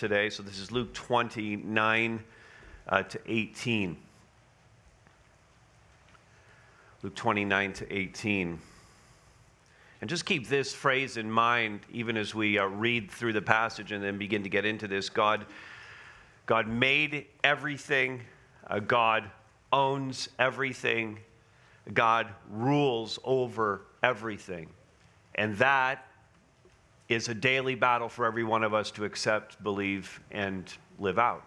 today. So this is Luke 29 uh, to 18. Luke 29 to 18. And just keep this phrase in mind even as we uh, read through the passage and then begin to get into this. God, God made everything, uh, God owns everything, God rules over everything. And that is a daily battle for every one of us to accept, believe, and live out.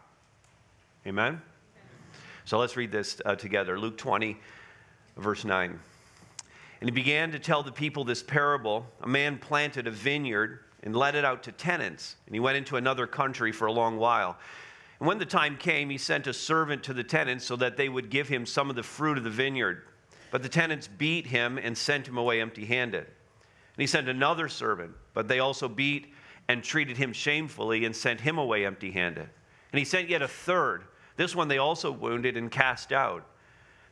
Amen? So let's read this uh, together. Luke 20, verse 9. And he began to tell the people this parable. A man planted a vineyard and let it out to tenants, and he went into another country for a long while. And when the time came, he sent a servant to the tenants so that they would give him some of the fruit of the vineyard. But the tenants beat him and sent him away empty handed. And he sent another servant, but they also beat and treated him shamefully and sent him away empty handed. And he sent yet a third. This one they also wounded and cast out.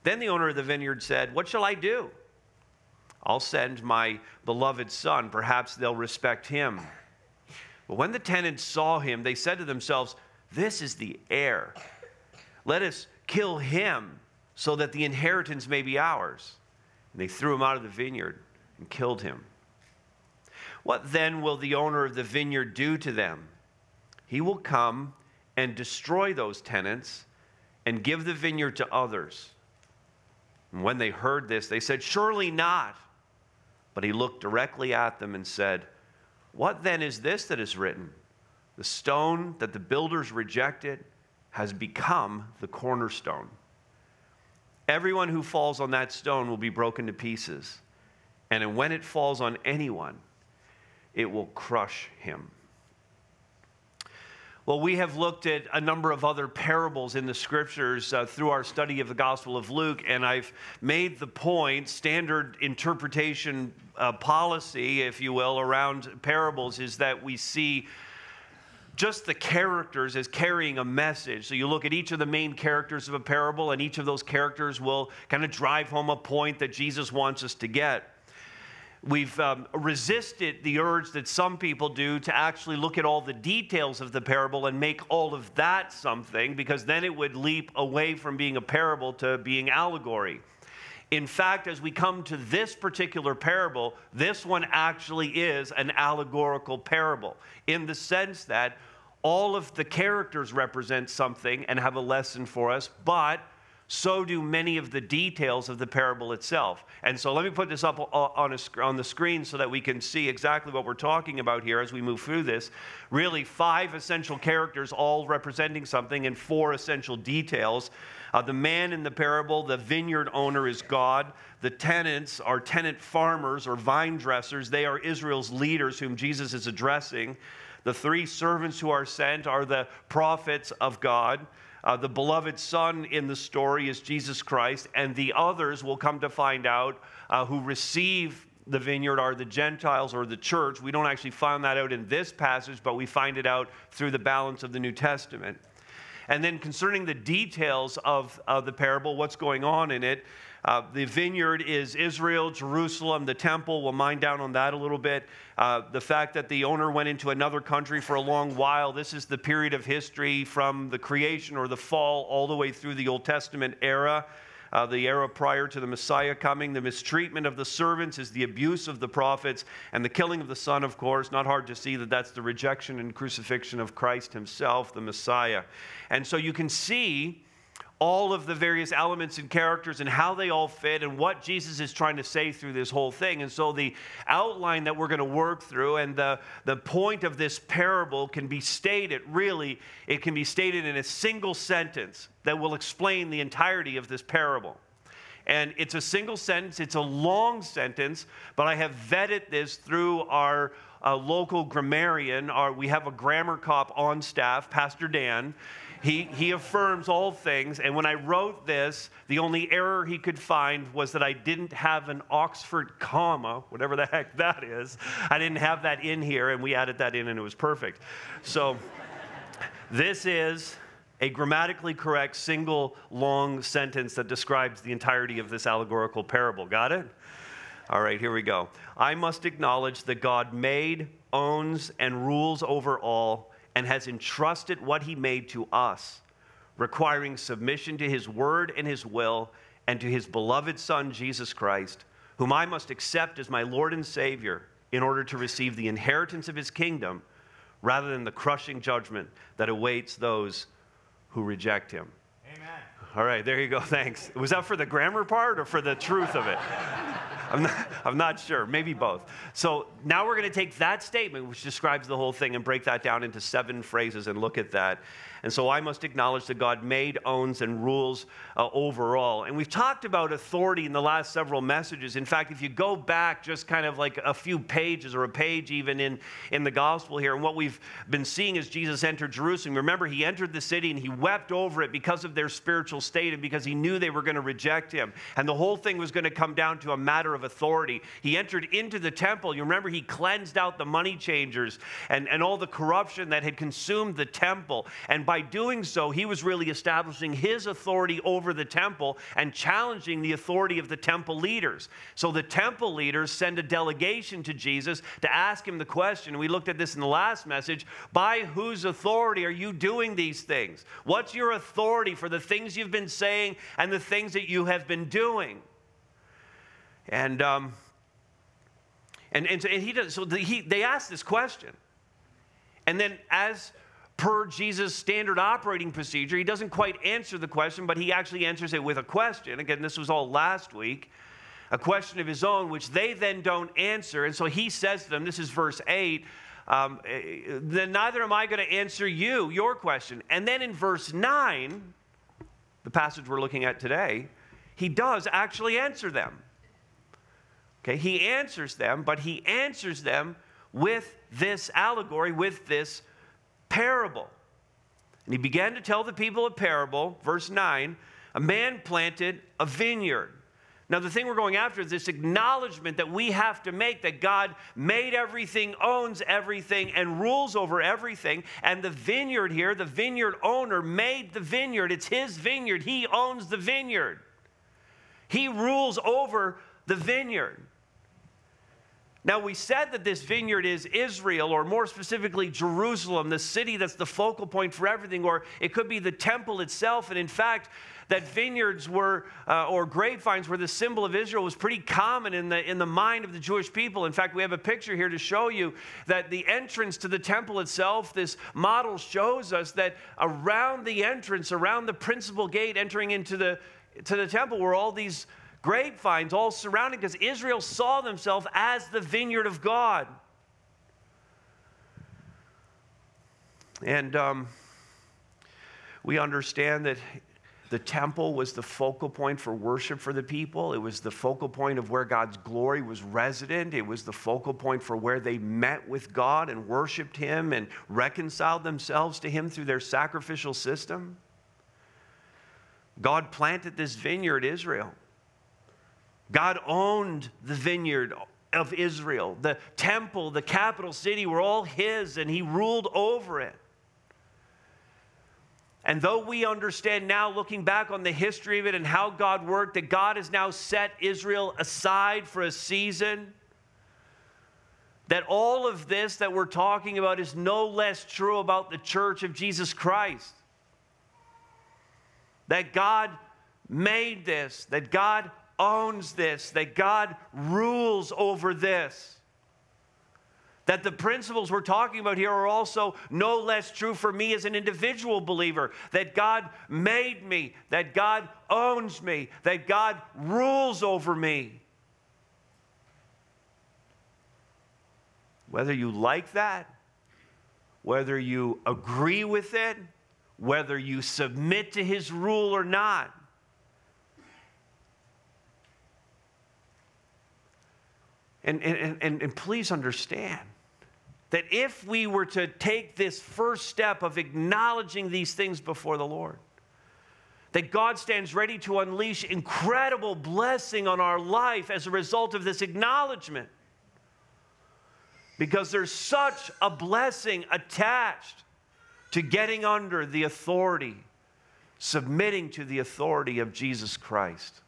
Then the owner of the vineyard said, What shall I do? I'll send my beloved son. Perhaps they'll respect him. But when the tenants saw him, they said to themselves, This is the heir. Let us kill him so that the inheritance may be ours. And they threw him out of the vineyard and killed him. What then will the owner of the vineyard do to them? He will come and destroy those tenants and give the vineyard to others. And when they heard this, they said, Surely not. But he looked directly at them and said, What then is this that is written? The stone that the builders rejected has become the cornerstone. Everyone who falls on that stone will be broken to pieces. And when it falls on anyone, it will crush him. Well, we have looked at a number of other parables in the scriptures uh, through our study of the Gospel of Luke, and I've made the point, standard interpretation uh, policy, if you will, around parables is that we see just the characters as carrying a message. So you look at each of the main characters of a parable, and each of those characters will kind of drive home a point that Jesus wants us to get we've um, resisted the urge that some people do to actually look at all the details of the parable and make all of that something, because then it would leap away from being a parable to being allegory. In fact, as we come to this particular parable, this one actually is an allegorical parable in the sense that all of the characters represent something and have a lesson for us, but so do many of the details of the parable itself. And so let me put this up on, a, on the screen so that we can see exactly what we're talking about here as we move through this. Really, five essential characters, all representing something, and four essential details. Uh, the man in the parable, the vineyard owner, is God. The tenants are tenant farmers or vine dressers. They are Israel's leaders whom Jesus is addressing. The three servants who are sent are the prophets of God. Uh, the beloved son in the story is Jesus Christ, and the others will come to find out uh, who receive the vineyard are the Gentiles or the church. We don't actually find that out in this passage, but we find it out through the balance of the New Testament. And then concerning the details of, of the parable, what's going on in it, uh, the vineyard is Israel, Jerusalem, the temple. We'll mind down on that a little bit. Uh, the fact that the owner went into another country for a long while. This is the period of history from the creation or the fall all the way through the Old Testament era. Uh, the era prior to the Messiah coming. The mistreatment of the servants is the abuse of the prophets, and the killing of the Son, of course. Not hard to see that that's the rejection and crucifixion of Christ Himself, the Messiah. And so you can see all of the various elements and characters and how they all fit and what Jesus is trying to say through this whole thing. And so, the outline that we're going to work through and the, the point of this parable can be stated really, it can be stated in a single sentence that will explain the entirety of this parable. And it's a single sentence, it's a long sentence, but I have vetted this through our uh, local grammarian. Our, we have a grammar cop on staff, Pastor Dan, he, he affirms all things. And when I wrote this, the only error he could find was that I didn't have an Oxford comma, whatever the heck that is. I didn't have that in here, and we added that in, and it was perfect. So this is a grammatically correct single long sentence that describes the entirety of this allegorical parable. Got it? All right, here we go. I must acknowledge that God made, owns, and rules over all and has entrusted what he made to us, requiring submission to his word and his will and to his beloved Son, Jesus Christ, whom I must accept as my Lord and Savior in order to receive the inheritance of his kingdom rather than the crushing judgment that awaits those who reject him. Amen. All right, there you go. Thanks. Was that for the grammar part or for the truth of it? I'm not, I'm not sure. Maybe both. So now we're going to take that statement, which describes the whole thing, and break that down into seven phrases and look at that. And so I must acknowledge that God made, owns, and rules uh, overall. And we've talked about authority in the last several messages. In fact, if you go back just kind of like a few pages or a page even in, in the gospel here, and what we've been seeing as Jesus entered Jerusalem, remember, he entered the city and he wept over it because of their spiritual state and because he knew they were going to reject him. And the whole thing was going to come down to a matter of authority. He entered into the temple. You remember, he cleansed out the money changers and, and all the corruption that had consumed the temple. And by doing so, he was really establishing his authority over the temple and challenging the authority of the temple leaders. So the temple leaders send a delegation to Jesus to ask him the question. We looked at this in the last message by whose authority are you doing these things? What's your authority for the things you've been saying and the things that you have been doing? And, um, and, and, so, and he does, so the, he, they ask this question. And then, as per Jesus' standard operating procedure. He doesn't quite answer the question, but he actually answers it with a question. Again, this was all last week. A question of his own, which they then don't answer. And so he says to them, this is verse 8, um, then neither am I going to answer you, your question. And then in verse 9, the passage we're looking at today, he does actually answer them. Okay, he answers them, but he answers them with this allegory, with this parable. And he began to tell the people a parable, verse 9. A man planted a vineyard. Now, the thing we're going after is this acknowledgement that we have to make that God made everything, owns everything, and rules over everything. And the vineyard here, the vineyard owner made the vineyard. It's his vineyard. He owns the vineyard. He rules over the vineyard. Now, we said that this vineyard is Israel, or more specifically, Jerusalem, the city that's the focal point for everything, or it could be the temple itself. And in fact, that vineyards were, uh, or grapevines were the symbol of Israel was pretty common in the, in the mind of the Jewish people. In fact, we have a picture here to show you that the entrance to the temple itself, this model shows us that around the entrance, around the principal gate entering into the, to the temple, were all these grapevines all surrounding because Israel saw themselves as the vineyard of God. And um, we understand that the temple was the focal point for worship for the people. It was the focal point of where God's glory was resident. It was the focal point for where they met with God and worshiped Him and reconciled themselves to Him through their sacrificial system. God planted this vineyard, Israel. God owned the vineyard of Israel. The temple, the capital city were all His, and He ruled over it. And though we understand now, looking back on the history of it and how God worked, that God has now set Israel aside for a season, that all of this that we're talking about is no less true about the church of Jesus Christ. That God made this, that God owns this, that God rules over this. That the principles we're talking about here are also no less true for me as an individual believer. That God made me, that God owns me, that God rules over me. Whether you like that, whether you agree with it, whether you submit to his rule or not, And, and, and, and please understand that if we were to take this first step of acknowledging these things before the Lord, that God stands ready to unleash incredible blessing on our life as a result of this acknowledgement. Because there's such a blessing attached to getting under the authority, submitting to the authority of Jesus Christ.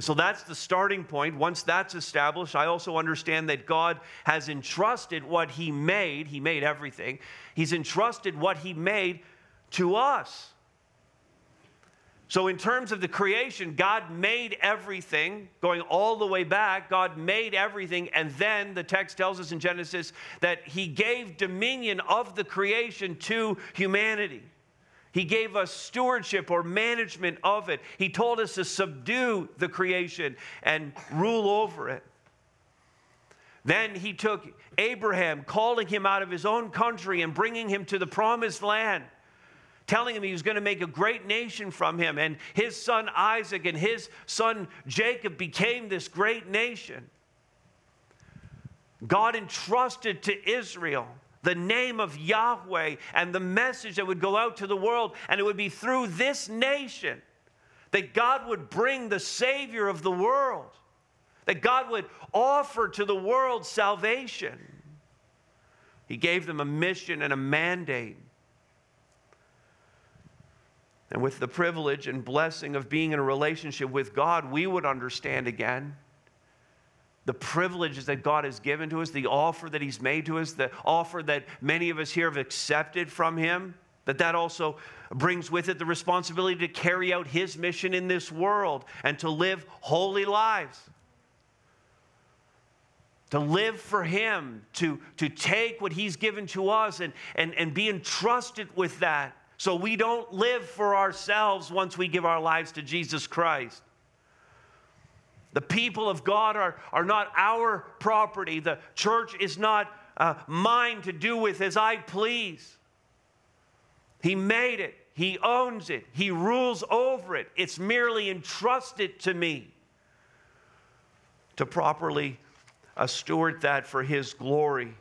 So that's the starting point. Once that's established, I also understand that God has entrusted what He made, He made everything, He's entrusted what He made to us. So, in terms of the creation, God made everything, going all the way back. God made everything. And then the text tells us in Genesis that He gave dominion of the creation to humanity. He gave us stewardship or management of it. He told us to subdue the creation and rule over it. Then he took Abraham, calling him out of his own country and bringing him to the promised land, telling him he was going to make a great nation from him. And his son Isaac and his son Jacob became this great nation. God entrusted to Israel the name of Yahweh and the message that would go out to the world. And it would be through this nation that God would bring the Savior of the world, that God would offer to the world salvation. He gave them a mission and a mandate. And with the privilege and blessing of being in a relationship with God, we would understand again the privileges that God has given to us, the offer that He's made to us, the offer that many of us here have accepted from Him, that that also brings with it the responsibility to carry out His mission in this world and to live holy lives. To live for Him, to, to take what He's given to us and, and, and be entrusted with that so we don't live for ourselves once we give our lives to Jesus Christ. The people of God are, are not our property. The church is not uh, mine to do with as I please. He made it, He owns it, He rules over it. It's merely entrusted to me to properly uh, steward that for His glory.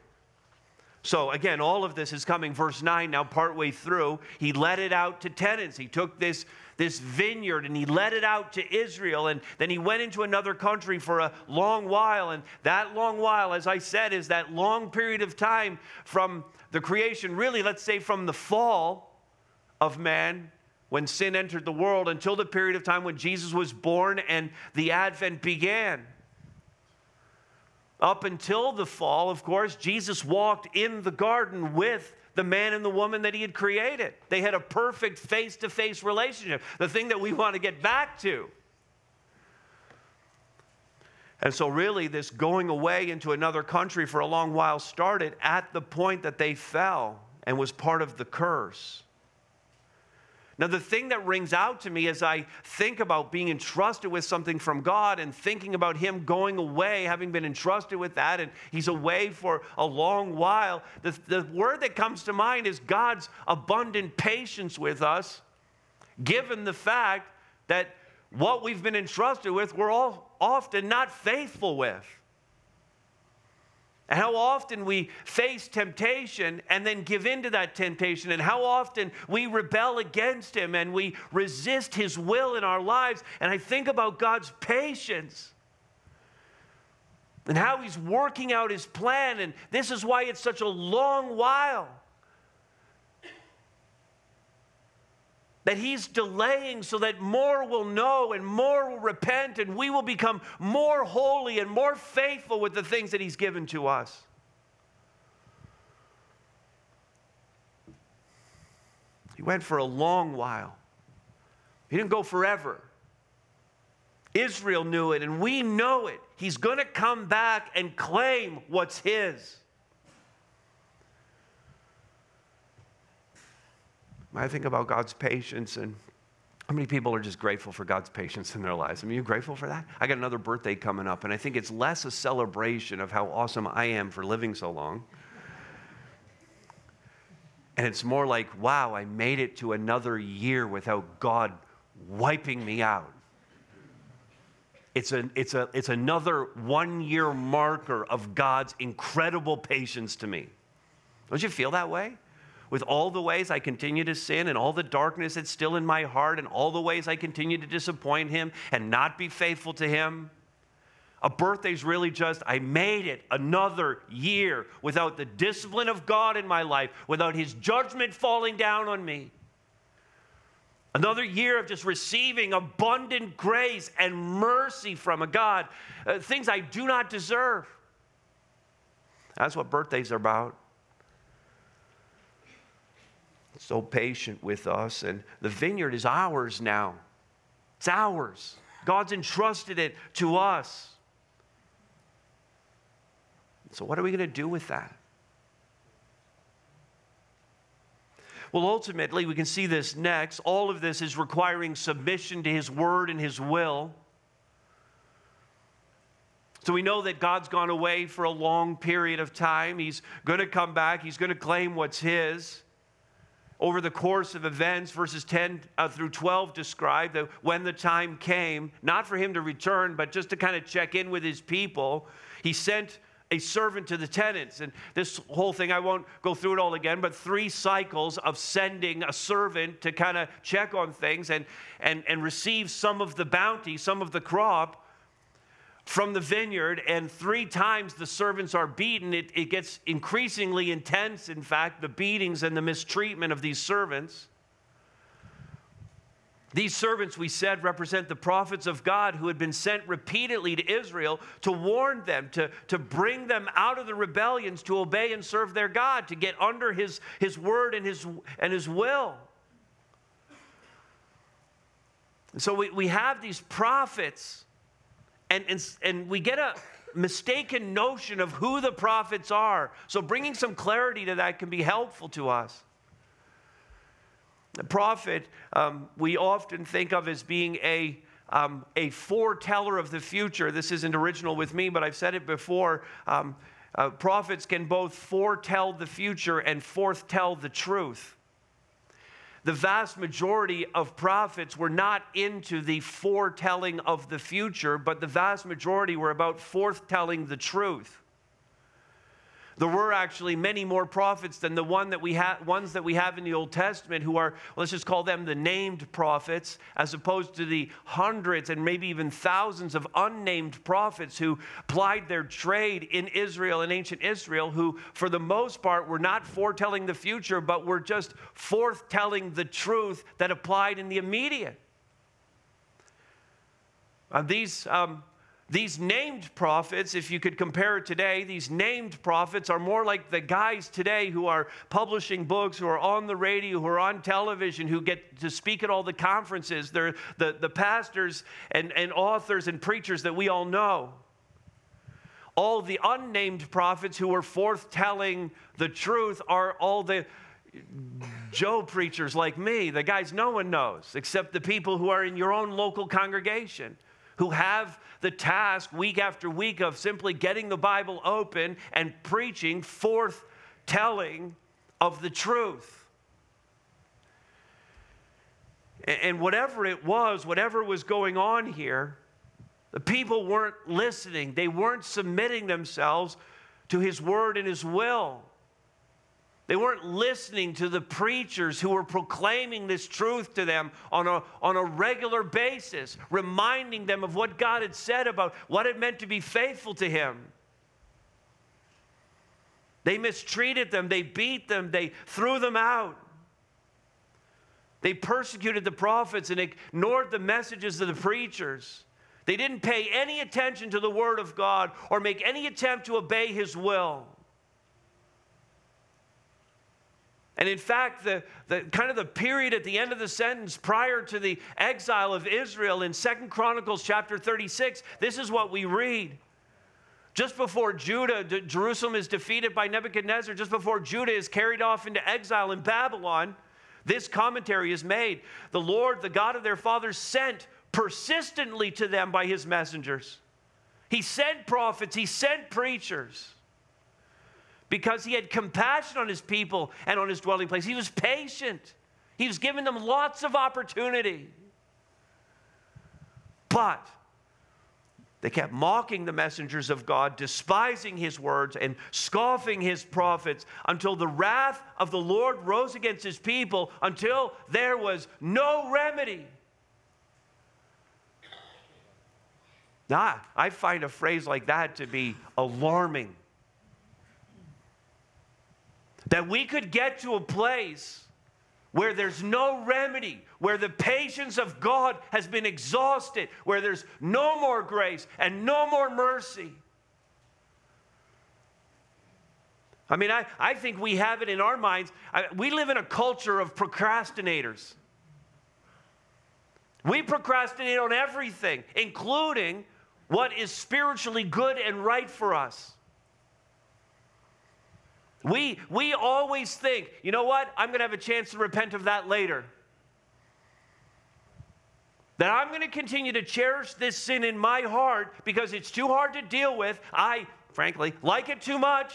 So, again, all of this is coming, verse 9, now partway through. He let it out to tenants. He took this this vineyard and he let it out to Israel. And then he went into another country for a long while. And that long while, as I said, is that long period of time from the creation, really, let's say from the fall of man when sin entered the world until the period of time when Jesus was born and the advent began. Up until the fall, of course, Jesus walked in the garden with the man and the woman that he had created. They had a perfect face to face relationship, the thing that we want to get back to. And so, really, this going away into another country for a long while started at the point that they fell and was part of the curse. Now, the thing that rings out to me as I think about being entrusted with something from God and thinking about Him going away, having been entrusted with that, and He's away for a long while, the, the word that comes to mind is God's abundant patience with us, given the fact that what we've been entrusted with, we're all often not faithful with. And how often we face temptation and then give in to that temptation, and how often we rebel against Him and we resist His will in our lives. And I think about God's patience and how He's working out His plan. And this is why it's such a long while. That he's delaying so that more will know and more will repent and we will become more holy and more faithful with the things that he's given to us. He went for a long while. He didn't go forever. Israel knew it, and we know it. He's going to come back and claim what's his. I think about God's patience and how many people are just grateful for God's patience in their lives? I mean, you grateful for that? I got another birthday coming up, and I think it's less a celebration of how awesome I am for living so long. And it's more like, wow, I made it to another year without God wiping me out. It's, a, it's, a, it's another one year marker of God's incredible patience to me. Don't you feel that way? With all the ways I continue to sin and all the darkness that's still in my heart and all the ways I continue to disappoint Him and not be faithful to Him. A birthday's really just, I made it another year without the discipline of God in my life, without His judgment falling down on me. Another year of just receiving abundant grace and mercy from a God, uh, things I do not deserve. That's what birthdays are about. So patient with us, and the vineyard is ours now. It's ours. God's entrusted it to us. So, what are we going to do with that? Well, ultimately, we can see this next. All of this is requiring submission to His word and His will. So we know that God's gone away for a long period of time. He's going to come back, He's going to claim what's His. Over the course of events, verses 10 uh, through 12 describe that when the time came, not for him to return, but just to kind of check in with his people, he sent a servant to the tenants. And this whole thing, I won't go through it all again, but three cycles of sending a servant to kind of check on things and, and, and receive some of the bounty, some of the crop from the vineyard. And three times the servants are beaten. It, it gets increasingly intense, in fact, the beatings and the mistreatment of these servants. These servants, we said, represent the prophets of God who had been sent repeatedly to Israel to warn them, to, to bring them out of the rebellions, to obey and serve their God, to get under his, his word and his, and his will. And so we, we have these prophets, and, and, and we get a mistaken notion of who the prophets are. So bringing some clarity to that can be helpful to us. The prophet, um, we often think of as being a, um, a foreteller of the future. This isn't original with me, but I've said it before. Um, uh, prophets can both foretell the future and forth tell the truth. The vast majority of prophets were not into the foretelling of the future, but the vast majority were about forth telling the truth. There were actually many more prophets than the one that we have, ones that we have in the Old Testament who are, let's just call them the named prophets, as opposed to the hundreds and maybe even thousands of unnamed prophets who plied their trade in Israel, in ancient Israel, who, for the most part, were not foretelling the future, but were just forth telling the truth that applied in the immediate. These um, these named prophets, if you could compare it today, these named prophets are more like the guys today who are publishing books, who are on the radio, who are on television, who get to speak at all the conferences. They're the, the pastors and, and authors and preachers that we all know. All the unnamed prophets who are forth telling the truth are all the Joe preachers like me, the guys no one knows, except the people who are in your own local congregation who have the task week after week of simply getting the Bible open and preaching forth telling of the truth. And whatever it was, whatever was going on here, the people weren't listening. They weren't submitting themselves to His word and His will. They weren't listening to the preachers who were proclaiming this truth to them on a, on a regular basis, reminding them of what God had said about what it meant to be faithful to Him. They mistreated them, they beat them, they threw them out. They persecuted the prophets and ignored the messages of the preachers. They didn't pay any attention to the Word of God or make any attempt to obey His will. And in fact, the, the kind of the period at the end of the sentence prior to the exile of Israel in Second Chronicles chapter 36, this is what we read. Just before Judah, Jerusalem is defeated by Nebuchadnezzar, just before Judah is carried off into exile in Babylon, this commentary is made. The Lord, the God of their fathers, sent persistently to them by his messengers. He sent prophets, he sent preachers because he had compassion on his people and on his dwelling place. He was patient, he was giving them lots of opportunity. But they kept mocking the messengers of God, despising his words, and scoffing his prophets until the wrath of the Lord rose against his people, until there was no remedy. Now, I find a phrase like that to be alarming that we could get to a place where there's no remedy, where the patience of God has been exhausted, where there's no more grace and no more mercy. I mean, I, I think we have it in our minds. I, we live in a culture of procrastinators. We procrastinate on everything, including what is spiritually good and right for us. We, we always think, you know what? I'm going to have a chance to repent of that later. That I'm going to continue to cherish this sin in my heart because it's too hard to deal with. I, frankly, like it too much.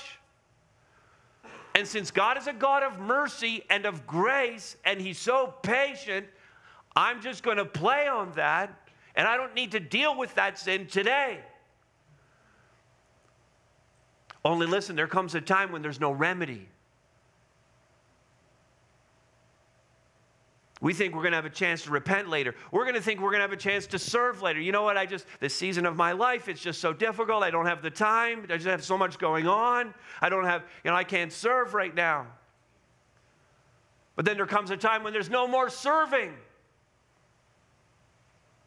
And since God is a God of mercy and of grace, and He's so patient, I'm just going to play on that, and I don't need to deal with that sin today. Only listen, there comes a time when there's no remedy. We think we're going to have a chance to repent later. We're going to think we're going to have a chance to serve later. You know what? I just, this season of my life, it's just so difficult. I don't have the time. I just have so much going on. I don't have, you know, I can't serve right now. But then there comes a time when there's no more serving.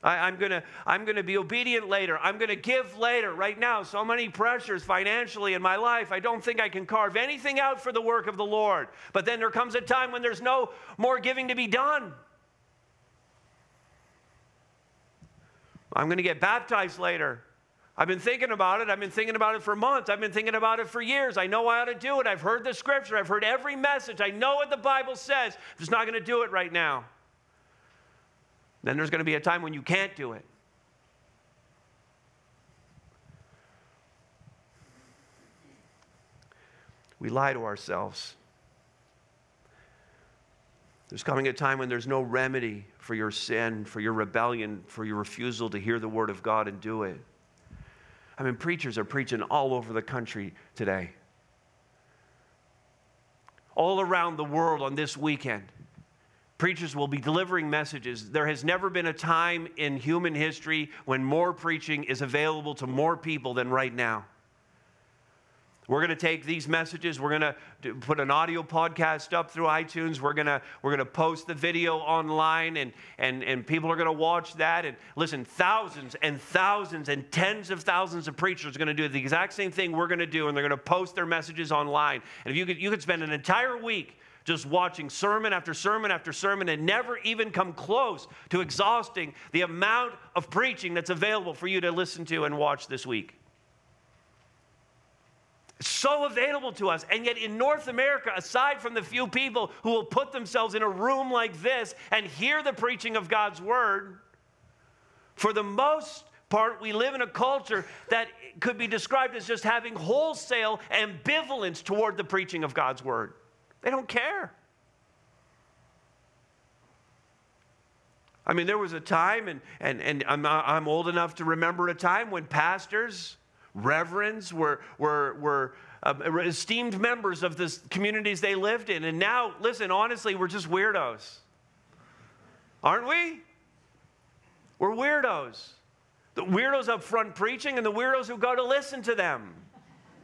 I, am gonna, I'm gonna be obedient later. I'm gonna give later. Right now, so many pressures financially in my life. I don't think I can carve anything out for the work of the Lord. But then there comes a time when there's no more giving to be done. I'm gonna get baptized later. I've been thinking about it. I've been thinking about it for months. I've been thinking about it for years. I know I ought to do it. I've heard the scripture. I've heard every message. I know what the Bible says. I'm just not going to do it right now. Then there's going to be a time when you can't do it. We lie to ourselves. There's coming a time when there's no remedy for your sin, for your rebellion, for your refusal to hear the word of God and do it. I mean, preachers are preaching all over the country today, all around the world on this weekend. Preachers will be delivering messages. There has never been a time in human history when more preaching is available to more people than right now. We're going to take these messages. We're going to put an audio podcast up through iTunes. We're going to, we're going to post the video online, and, and, and people are going to watch that. And listen, thousands and thousands and tens of thousands of preachers are going to do the exact same thing we're going to do, and they're going to post their messages online. And if you could, you could spend an entire week just watching sermon after sermon after sermon and never even come close to exhausting the amount of preaching that's available for you to listen to and watch this week. So available to us. And yet, in North America, aside from the few people who will put themselves in a room like this and hear the preaching of God's word, for the most part, we live in a culture that could be described as just having wholesale ambivalence toward the preaching of God's word. They don't care. I mean, there was a time, and, and, and I'm, I'm old enough to remember a time when pastors, reverends were, were, were uh, esteemed members of the communities they lived in. And now, listen, honestly, we're just weirdos. Aren't we? We're weirdos. The weirdos up front preaching and the weirdos who go to listen to them.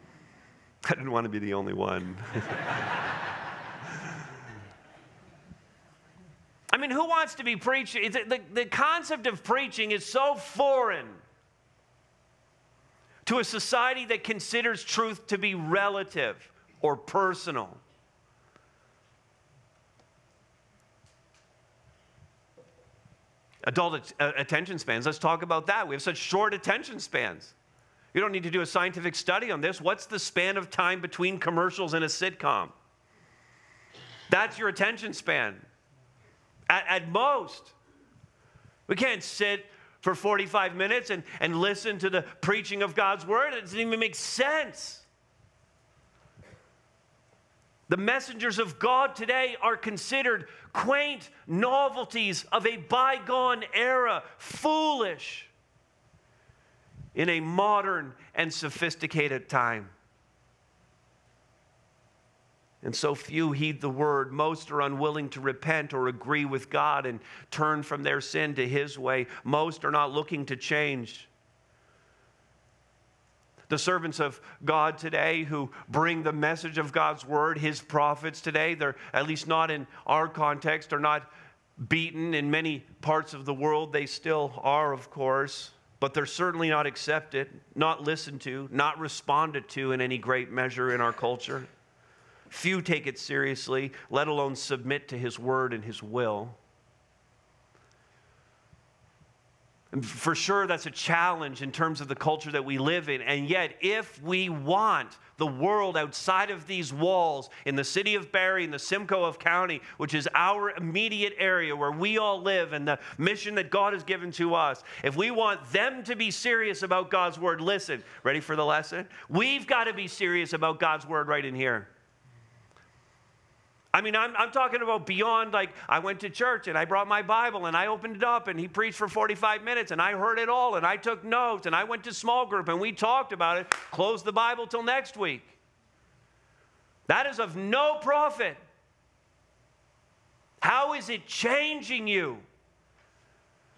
I didn't want to be the only one. I mean, who wants to be preaching? The, the concept of preaching is so foreign to a society that considers truth to be relative or personal. Adult uh, attention spans, let's talk about that. We have such short attention spans. You don't need to do a scientific study on this. What's the span of time between commercials and a sitcom? That's your attention span at, at most. We can't sit for 45 minutes and, and listen to the preaching of God's word. It doesn't even make sense. The messengers of God today are considered quaint novelties of a bygone era, foolish in a modern and sophisticated time. And so few heed the word. Most are unwilling to repent or agree with God and turn from their sin to His way. Most are not looking to change. the servants of God today who bring the message of God's word, his prophets today, they're at least not in our context, are not beaten in many parts of the world. They still are, of course, but they're certainly not accepted, not listened to, not responded to in any great measure in our culture. Few take it seriously, let alone submit to his word and his will. And for sure, that's a challenge in terms of the culture that we live in. And yet, if we want the world outside of these walls in the city of Barrie, in the Simcoe County, which is our immediate area where we all live and the mission that God has given to us, if we want them to be serious about God's word, listen, ready for the lesson? We've got to be serious about God's word right in here. I mean, I'm, I'm talking about beyond like I went to church and I brought my Bible and I opened it up and he preached for 45 minutes and I heard it all and I took notes and I went to small group and we talked about it, closed the Bible till next week. That is of no profit. How is it changing you?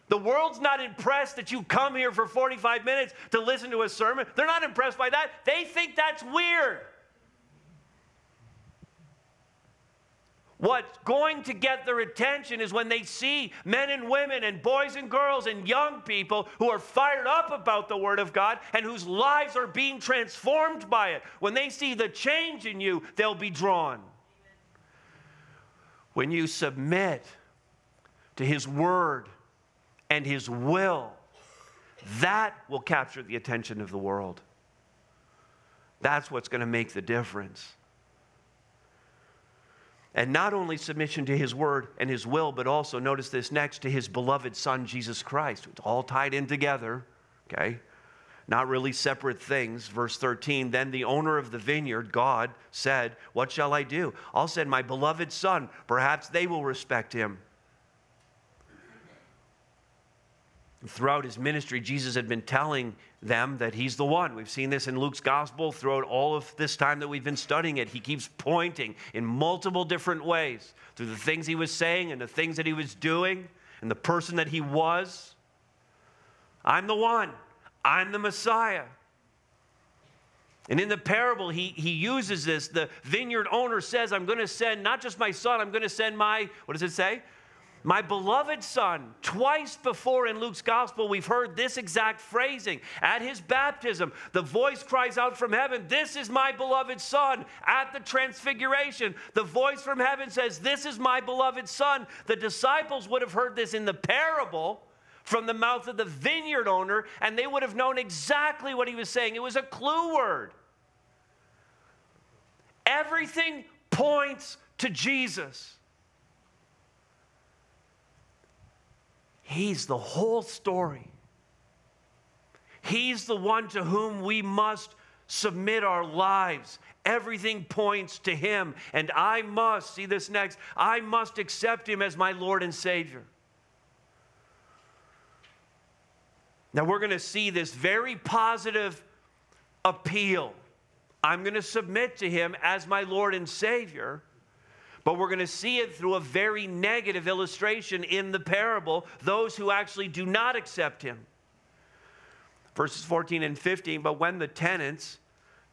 The world's not impressed that you come here for 45 minutes to listen to a sermon. They're not impressed by that. They think that's weird. What's going to get their attention is when they see men and women and boys and girls and young people who are fired up about the Word of God and whose lives are being transformed by it. When they see the change in you, they'll be drawn. When you submit to His Word and His will, that will capture the attention of the world. That's what's going to make the difference. And not only submission to his word and his will, but also, notice this next, to his beloved son, Jesus Christ. It's all tied in together, okay? Not really separate things. Verse 13 Then the owner of the vineyard, God, said, What shall I do? I'll send my beloved son. Perhaps they will respect him. Throughout his ministry, Jesus had been telling them that he's the one. We've seen this in Luke's gospel throughout all of this time that we've been studying it. He keeps pointing in multiple different ways through the things he was saying and the things that he was doing and the person that he was. I'm the one, I'm the Messiah. And in the parable, he, he uses this. The vineyard owner says, I'm going to send not just my son, I'm going to send my, what does it say? My beloved son, twice before in Luke's gospel, we've heard this exact phrasing. At his baptism, the voice cries out from heaven, This is my beloved son. At the transfiguration, the voice from heaven says, This is my beloved son. The disciples would have heard this in the parable from the mouth of the vineyard owner, and they would have known exactly what he was saying. It was a clue word. Everything points to Jesus. He's the whole story. He's the one to whom we must submit our lives. Everything points to Him. And I must, see this next, I must accept Him as my Lord and Savior. Now we're going to see this very positive appeal. I'm going to submit to Him as my Lord and Savior. But we're going to see it through a very negative illustration in the parable those who actually do not accept him. Verses 14 and 15 But when the tenants,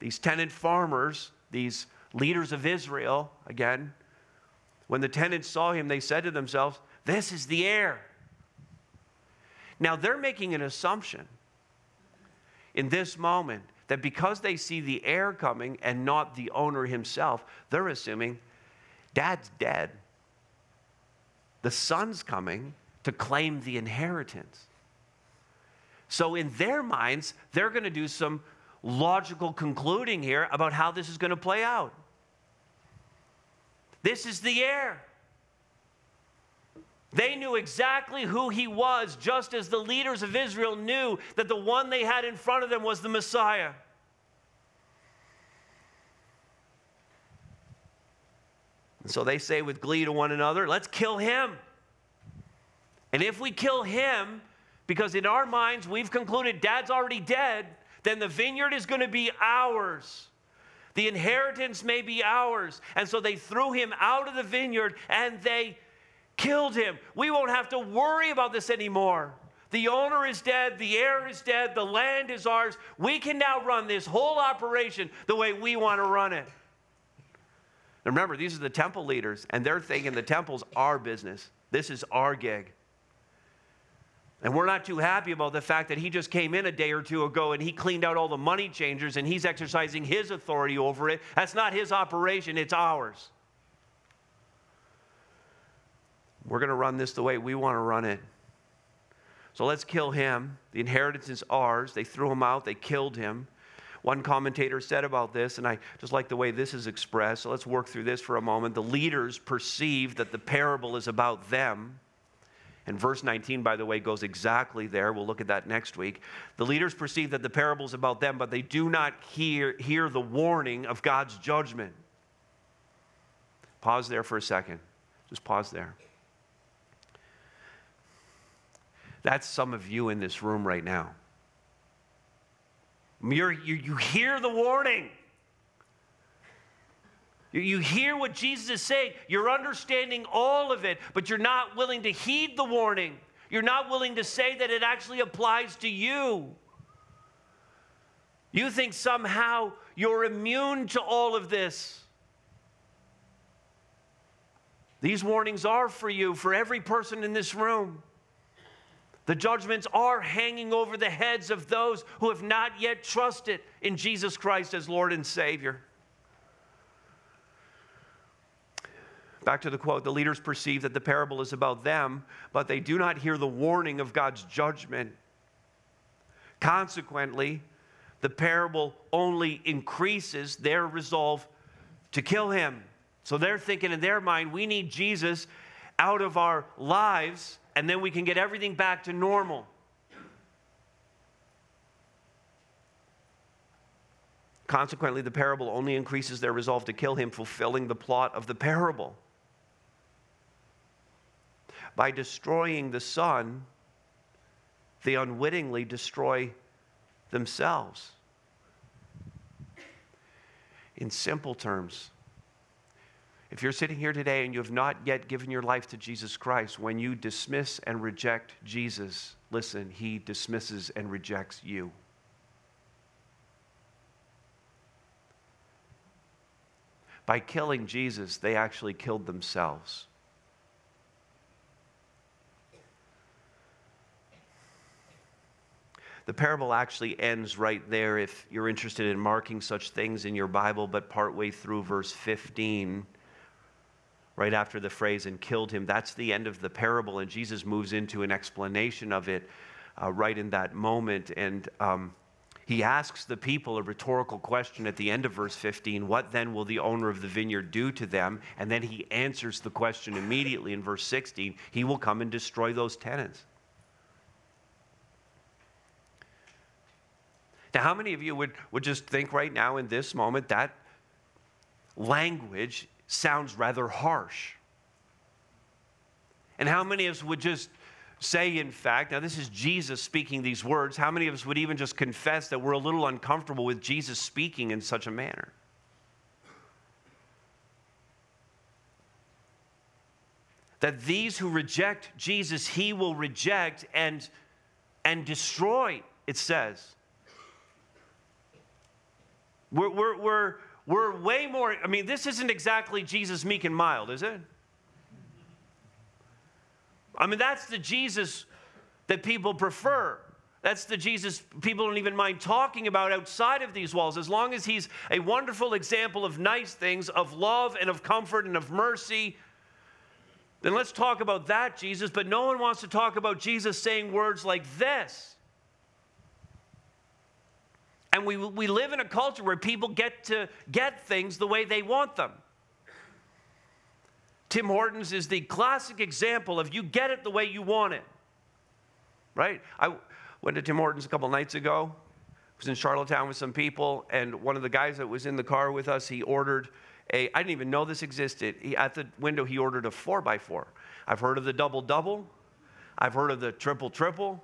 these tenant farmers, these leaders of Israel, again, when the tenants saw him, they said to themselves, This is the heir. Now they're making an assumption in this moment that because they see the heir coming and not the owner himself, they're assuming Dad's dead. The son's coming to claim the inheritance. So, in their minds, they're going to do some logical concluding here about how this is going to play out. This is the heir. They knew exactly who he was, just as the leaders of Israel knew that the one they had in front of them was the Messiah. So they say with glee to one another, let's kill him. And if we kill him, because in our minds we've concluded dad's already dead, then the vineyard is going to be ours. The inheritance may be ours. And so they threw him out of the vineyard and they killed him. We won't have to worry about this anymore. The owner is dead, the heir is dead, the land is ours. We can now run this whole operation the way we want to run it. Remember, these are the temple leaders, and they're thinking the temple's our business. This is our gig. And we're not too happy about the fact that he just came in a day or two ago and he cleaned out all the money changers and he's exercising his authority over it. That's not his operation, it's ours. We're going to run this the way we want to run it. So let's kill him. The inheritance is ours. They threw him out, they killed him. One commentator said about this, and I just like the way this is expressed. So let's work through this for a moment. The leaders perceive that the parable is about them. And verse 19, by the way, goes exactly there. We'll look at that next week. The leaders perceive that the parable is about them, but they do not hear, hear the warning of God's judgment. Pause there for a second. Just pause there. That's some of you in this room right now. You're, you, you hear the warning. You, you hear what Jesus is saying. You're understanding all of it, but you're not willing to heed the warning. You're not willing to say that it actually applies to you. You think somehow you're immune to all of this. These warnings are for you, for every person in this room. The judgments are hanging over the heads of those who have not yet trusted in Jesus Christ as Lord and Savior. Back to the quote the leaders perceive that the parable is about them, but they do not hear the warning of God's judgment. Consequently, the parable only increases their resolve to kill him. So they're thinking in their mind, we need Jesus out of our lives and then we can get everything back to normal. Consequently, the parable only increases their resolve to kill him, fulfilling the plot of the parable. By destroying the Son, they unwittingly destroy themselves. In simple terms, if you're sitting here today and you have not yet given your life to Jesus Christ, when you dismiss and reject Jesus, listen, he dismisses and rejects you. By killing Jesus, they actually killed themselves. The parable actually ends right there if you're interested in marking such things in your Bible, but partway through verse 15 right after the phrase and killed him. That's the end of the parable, and Jesus moves into an explanation of it uh, right in that moment. And um, he asks the people a rhetorical question at the end of verse 15 What then will the owner of the vineyard do to them? And then he answers the question immediately in verse 16 He will come and destroy those tenants. Now, how many of you would, would just think right now in this moment that language sounds rather harsh. And how many of us would just say, in fact, now this is Jesus speaking these words, how many of us would even just confess that we're a little uncomfortable with Jesus speaking in such a manner? That these who reject Jesus, he will reject and, and destroy, it says. We're, we're, we're, we're way more, I mean, this isn't exactly Jesus meek and mild, is it? I mean, that's the Jesus that people prefer. That's the Jesus people don't even mind talking about outside of these walls. As long as he's a wonderful example of nice things, of love and of comfort and of mercy, then let's talk about that Jesus. But no one wants to talk about Jesus saying words like this. And we, we live in a culture where people get to get things the way they want them. Tim Hortons is the classic example of you get it the way you want it. Right? I went to Tim Hortons a couple nights ago. I was in Charlottetown with some people, and one of the guys that was in the car with us, he ordered a, I didn't even know this existed. He, at the window, he ordered a four by four. I've heard of the double double. I've heard of the triple triple.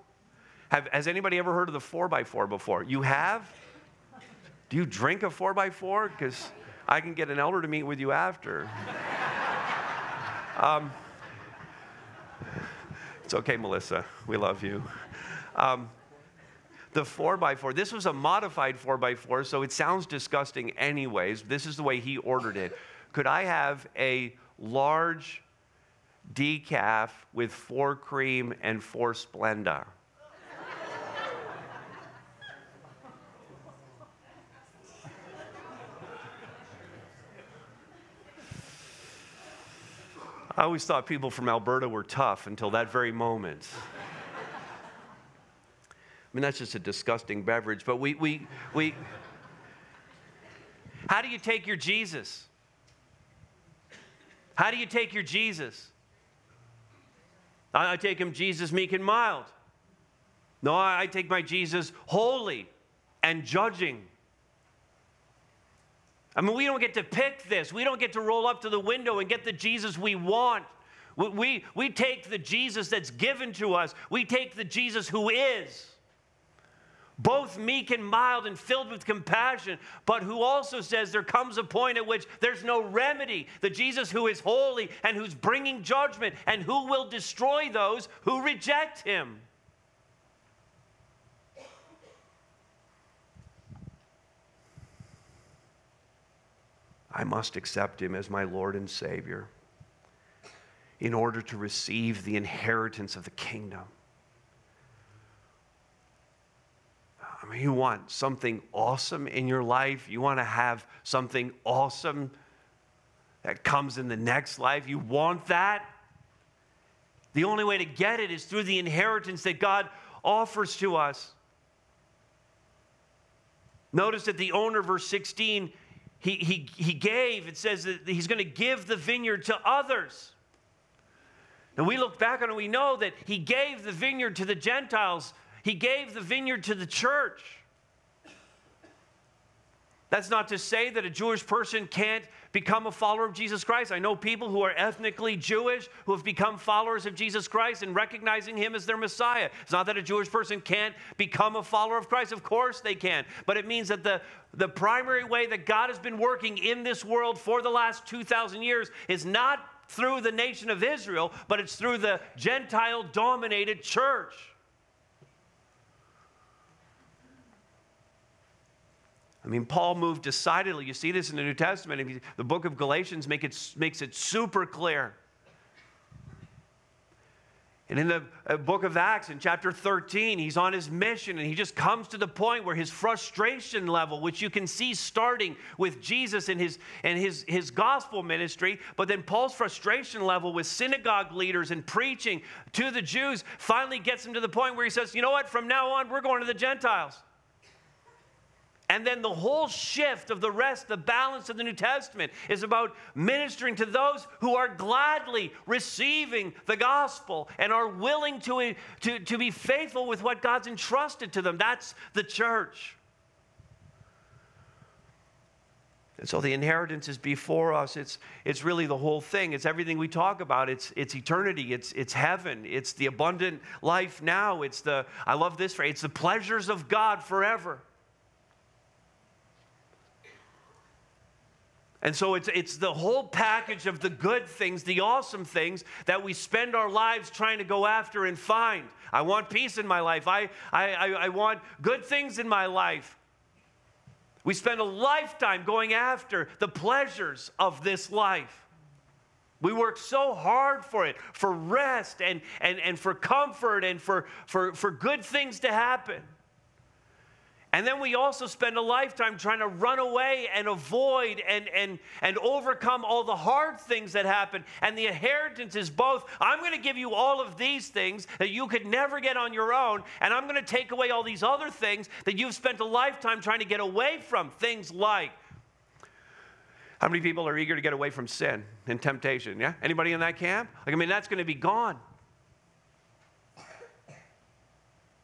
Have, has anybody ever heard of the 4x4 before? You have? Do you drink a 4x4? Because I can get an elder to meet with you after. um, It's okay, Melissa. We love you. Um, the 4x4, this was a modified 4x4, so it sounds disgusting anyways. This is the way he ordered it. Could I have a large decaf with four cream and four Splenda? I always thought people from Alberta were tough until that very moment. I mean, that's just a disgusting beverage, but we, we, we, how do you take your Jesus? How do you take your Jesus? I, I take him Jesus meek and mild. No, I, I take my Jesus holy and judging. I mean, we don't get to pick this. We don't get to roll up to the window and get the Jesus we want. We, we, we take the Jesus that's given to us, we take the Jesus who is. Both meek and mild and filled with compassion, but who also says there comes a point at which there's no remedy. The Jesus who is holy and who's bringing judgment and who will destroy those who reject him. I must accept him as my Lord and Savior in order to receive the inheritance of the kingdom. I mean, you want something awesome in your life, you want to have something awesome that comes in the next life. You want that? The only way to get it is through the inheritance that God offers to us. Notice that the owner, verse 16, he, he, he gave, it says that he's going to give the vineyard to others. And we look back on it, we know that he gave the vineyard to the Gentiles, he gave the vineyard to the church. That's not to say that a Jewish person can't become a follower of Jesus Christ. I know people who are ethnically Jewish who have become followers of Jesus Christ and recognizing him as their Messiah. It's not that a Jewish person can't become a follower of Christ. Of course they can. But it means that the, the primary way that God has been working in this world for the last 2,000 years is not through the nation of Israel, but it's through the Gentile dominated church. I mean, Paul moved decidedly. You see this in the New Testament. The book of Galatians make it, makes it super clear. And in the uh, book of Acts, in chapter 13, he's on his mission and he just comes to the point where his frustration level, which you can see starting with Jesus and his, and his, his gospel ministry, but then Paul's frustration level with synagogue leaders and preaching to the Jews finally gets him to the point where he says, You know what? From now on, we're going to the Gentiles. And then the whole shift of the rest, the balance of the New Testament, is about ministering to those who are gladly receiving the gospel and are willing to, to, to be faithful with what God's entrusted to them. That's the church. And so the inheritance is before us. It's, it's really the whole thing. It's everything we talk about. It's, it's eternity. It's, it's heaven. It's the abundant life now. It's the, I love this phrase, it's the pleasures of God forever. And so it's, it's the whole package of the good things, the awesome things that we spend our lives trying to go after and find. I want peace in my life. I, I, I, I want good things in my life. We spend a lifetime going after the pleasures of this life. We work so hard for it, for rest and, and, and for comfort and for, for, for good things to happen. And then we also spend a lifetime trying to run away and avoid and, and, and overcome all the hard things that happen. And the inheritance is both I'm going to give you all of these things that you could never get on your own, and I'm going to take away all these other things that you've spent a lifetime trying to get away from. Things like how many people are eager to get away from sin and temptation? Yeah? Anybody in that camp? Like, I mean, that's going to be gone.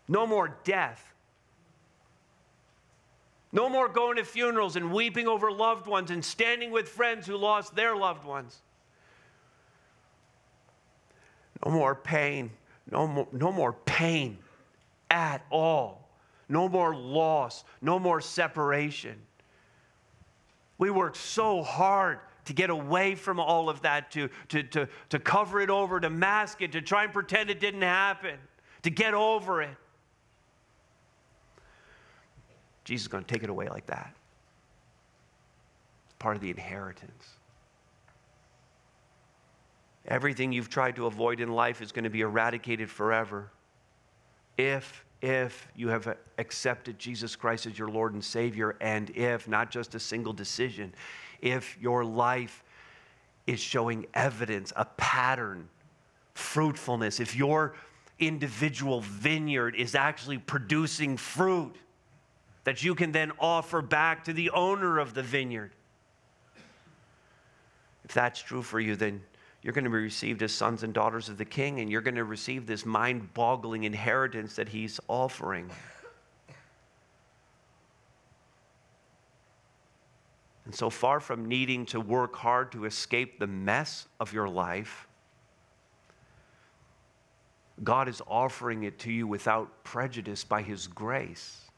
No more death. No more going to funerals and weeping over loved ones and standing with friends who lost their loved ones. No more pain. No more, no more pain at all. No more loss. No more separation. We worked so hard to get away from all of that, to, to, to, to cover it over, to mask it, to try and pretend it didn't happen, to get over it. Jesus is going to take it away like that. It's part of the inheritance. Everything you've tried to avoid in life is going to be eradicated forever if if you have accepted Jesus Christ as your Lord and Savior, and if, not just a single decision, if your life is showing evidence, a pattern, fruitfulness, if your individual vineyard is actually producing fruit that you can then offer back to the owner of the vineyard. If that's true for you, then you're going to be received as sons and daughters of the king, and you're going to receive this mind boggling inheritance that he's offering. And so far from needing to work hard to escape the mess of your life, God is offering it to you without prejudice by His grace.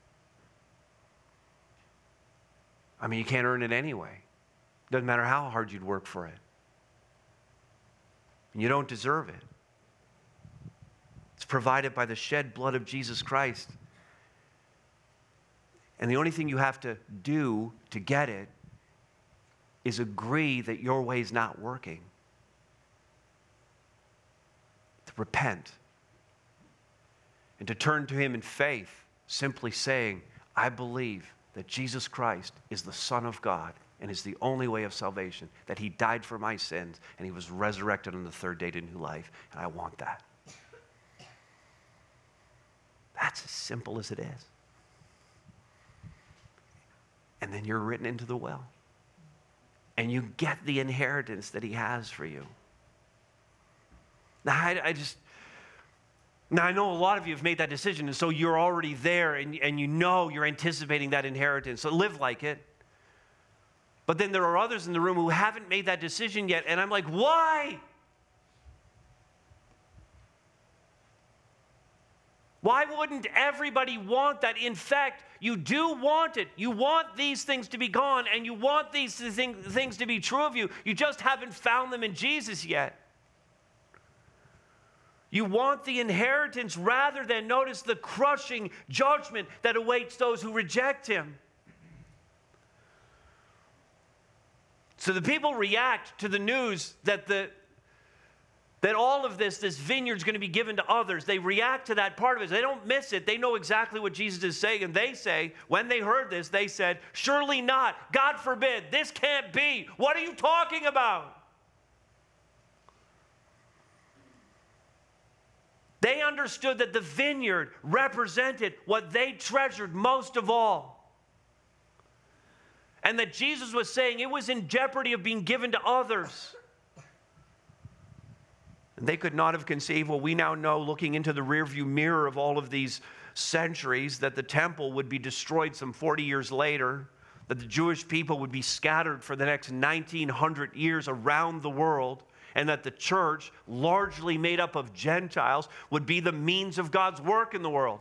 I mean, you can't earn it anyway. Doesn't matter how hard you'd work for it you don't deserve it. It's provided by the shed blood of Jesus Christ. And the only thing you have to do to get it is agree that your way is not working. To repent and to turn to Him in faith, simply saying, I believe that Jesus Christ is the Son of God and is the only way of salvation, that he died for my sins and he was resurrected on the third day to new life, and I want that. That's as simple as it is. And then you're written into the well. And you get the inheritance that he has for you. Now, I, I just, now, I know a lot of you have made that decision, and so you're already there and, and you know you're anticipating that inheritance. So live like it. But then there are others in the room who haven't made that decision yet, and I'm like, why? Why wouldn't everybody want that? In fact, you do want it. You want these things to be gone, and you want these things to be true of you. You just haven't found them in Jesus yet. You want the inheritance rather than notice the crushing judgment that awaits those who reject Him. So the people react to the news that the that all of this, this vineyard is going to be given to others. They react to that part of it. They don't miss it. They know exactly what Jesus is saying. And they say, when they heard this, they said, Surely not. God forbid. This can't be. What are you talking about? They understood that the vineyard represented what they treasured most of all and that Jesus was saying it was in jeopardy of being given to others. And they could not have conceived what we now know, looking into the rearview mirror of all of these centuries, that the temple would be destroyed some 40 years later, that the Jewish people would be scattered for the next 1900 years around the world, and that the church, largely made up of Gentiles, would be the means of God's work in the world.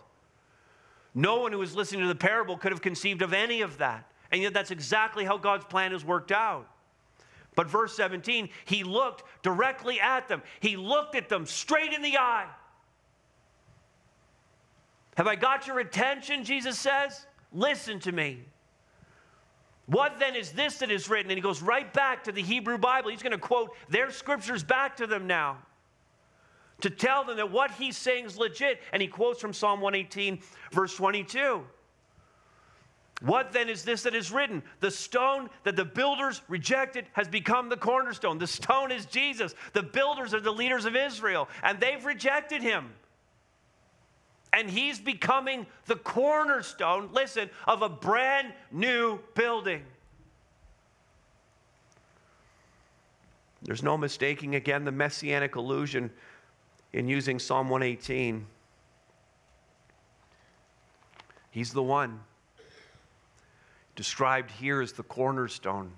No one who was listening to the parable could have conceived of any of that. And yet, that's exactly how God's plan has worked out. But verse 17, he looked directly at them, he looked at them straight in the eye. Have I got your attention? Jesus says. Listen to me. What then is this that is written? And he goes right back to the Hebrew Bible. He's going to quote their scriptures back to them now to tell them that what he's saying is legit. And he quotes from Psalm 118, verse 22. What then is this that is written? The stone that the builders rejected has become the cornerstone. The stone is Jesus. The builders are the leaders of Israel, and they've rejected him. And he's becoming the cornerstone, listen, of a brand new building. There's no mistaking again the messianic illusion in using Psalm 118. He's the one described here as the cornerstone.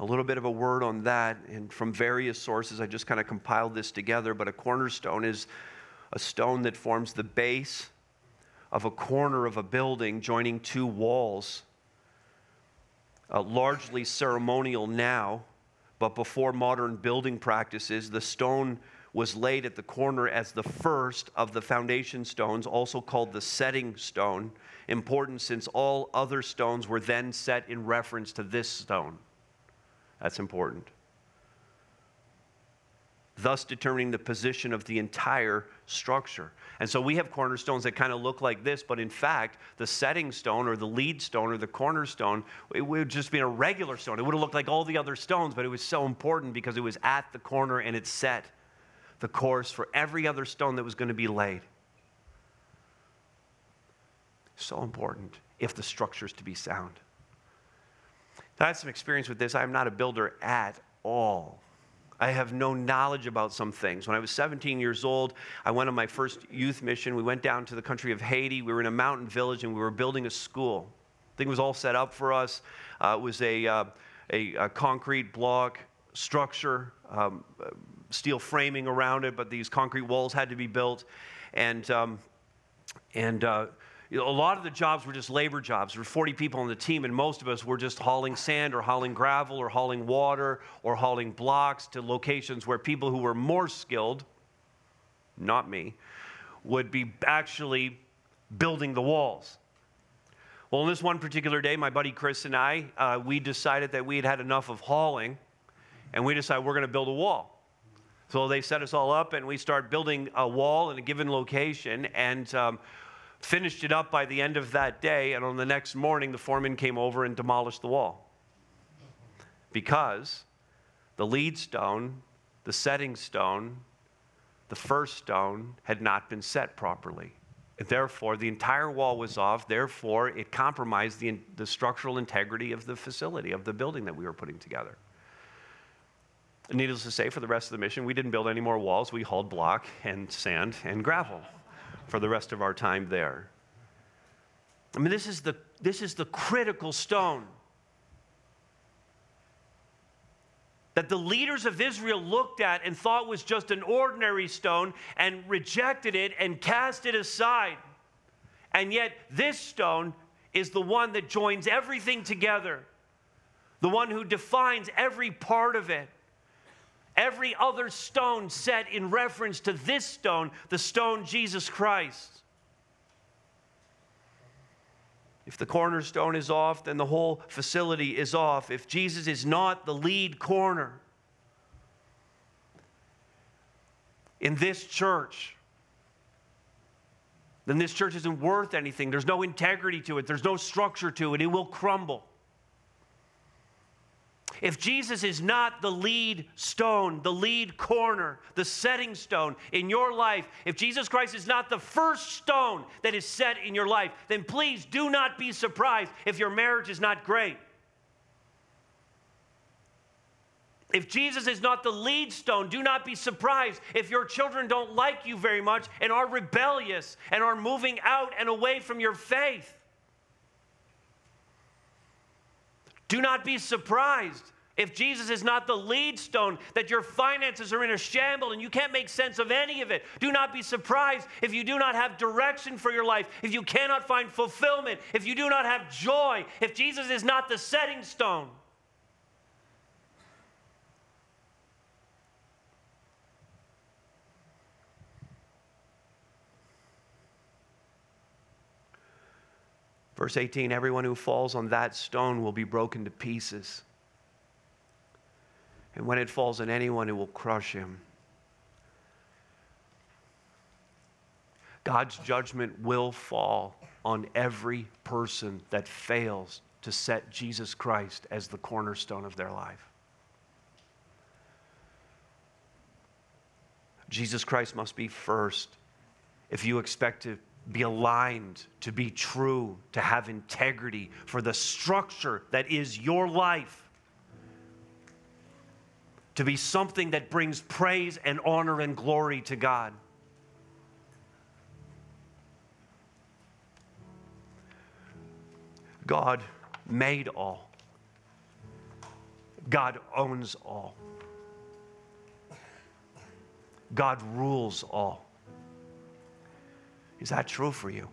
A little bit of a word on that, and from various sources, I just kind of compiled this together. But a cornerstone is a stone that forms the base of a corner of a building joining two walls. Uh, largely ceremonial now, but before modern building practices, the stone was laid at the corner as the first of the foundation stones, also called the setting stone, important since all other stones were then set in reference to this stone. That's important. Thus, determining the position of the entire structure. And so we have cornerstones that kind of look like this, but in fact, the setting stone or the lead stone or the cornerstone, it would just be a regular stone. It would have looked like all the other stones, but it was so important because it was at the corner and it set the course for every other stone that was going to be laid. So important if the structure is to be sound. I had some experience with this. I am not a builder at all. I have no knowledge about some things. When I was 17 years old, I went on my first youth mission. We went down to the country of Haiti. We were in a mountain village and we were building a school. Thing was all set up for us. Uh, it was a, uh, a, a, concrete block structure, um, steel framing around it, but these concrete walls had to be built. And, um, and uh, a lot of the jobs were just labor jobs. There were 40 people on the team, and most of us were just hauling sand or hauling gravel or hauling water or hauling blocks to locations where people who were more skilled, not me, would be actually building the walls. Well, on this one particular day, my buddy Chris and I, uh, we decided that we had had enough of hauling, and we decided we're going to build a wall. So they set us all up, and we start building a wall in a given location, and um, finished it up by the end of that day, and on the next morning, the foreman came over and demolished the wall. Because the lead stone, the setting stone, the first stone had not been set properly. Therefore, the entire wall was off. Therefore, it compromised the, the structural integrity of the facility, of the building that we were putting together. Needless to say, for the rest of the mission, we didn't build any more walls. We hauled block and sand and gravel for the rest of our time there. I mean, this is the, this is the critical stone that the leaders of Israel looked at and thought was just an ordinary stone and rejected it and cast it aside. And yet, this stone is the one that joins everything together, the one who defines every part of it. Every other stone set in reference to this stone, the stone Jesus Christ. If the cornerstone is off, then the whole facility is off. If Jesus is not the lead corner in this church, then this church isn't worth anything. There's no integrity to it, there's no structure to it. It will crumble. If Jesus is not the lead stone, the lead corner, the setting stone in your life, if Jesus Christ is not the first stone that is set in your life, then please do not be surprised if your marriage is not great. If Jesus is not the lead stone, do not be surprised if your children don't like you very much and are rebellious and are moving out and away from your faith. Do not be surprised if Jesus is not the lead stone, that your finances are in a shamble and you can't make sense of any of it. Do not be surprised if you do not have direction for your life, if you cannot find fulfillment, if you do not have joy, if Jesus is not the setting stone. Verse 18 Everyone who falls on that stone will be broken to pieces. And when it falls on anyone, it will crush him. God's judgment will fall on every person that fails to set Jesus Christ as the cornerstone of their life. Jesus Christ must be first if you expect to be aligned, to be true, to have integrity for the structure that is your life, to be something that brings praise and honor and glory to God. God made all. God owns all. God rules all. Is that true for you?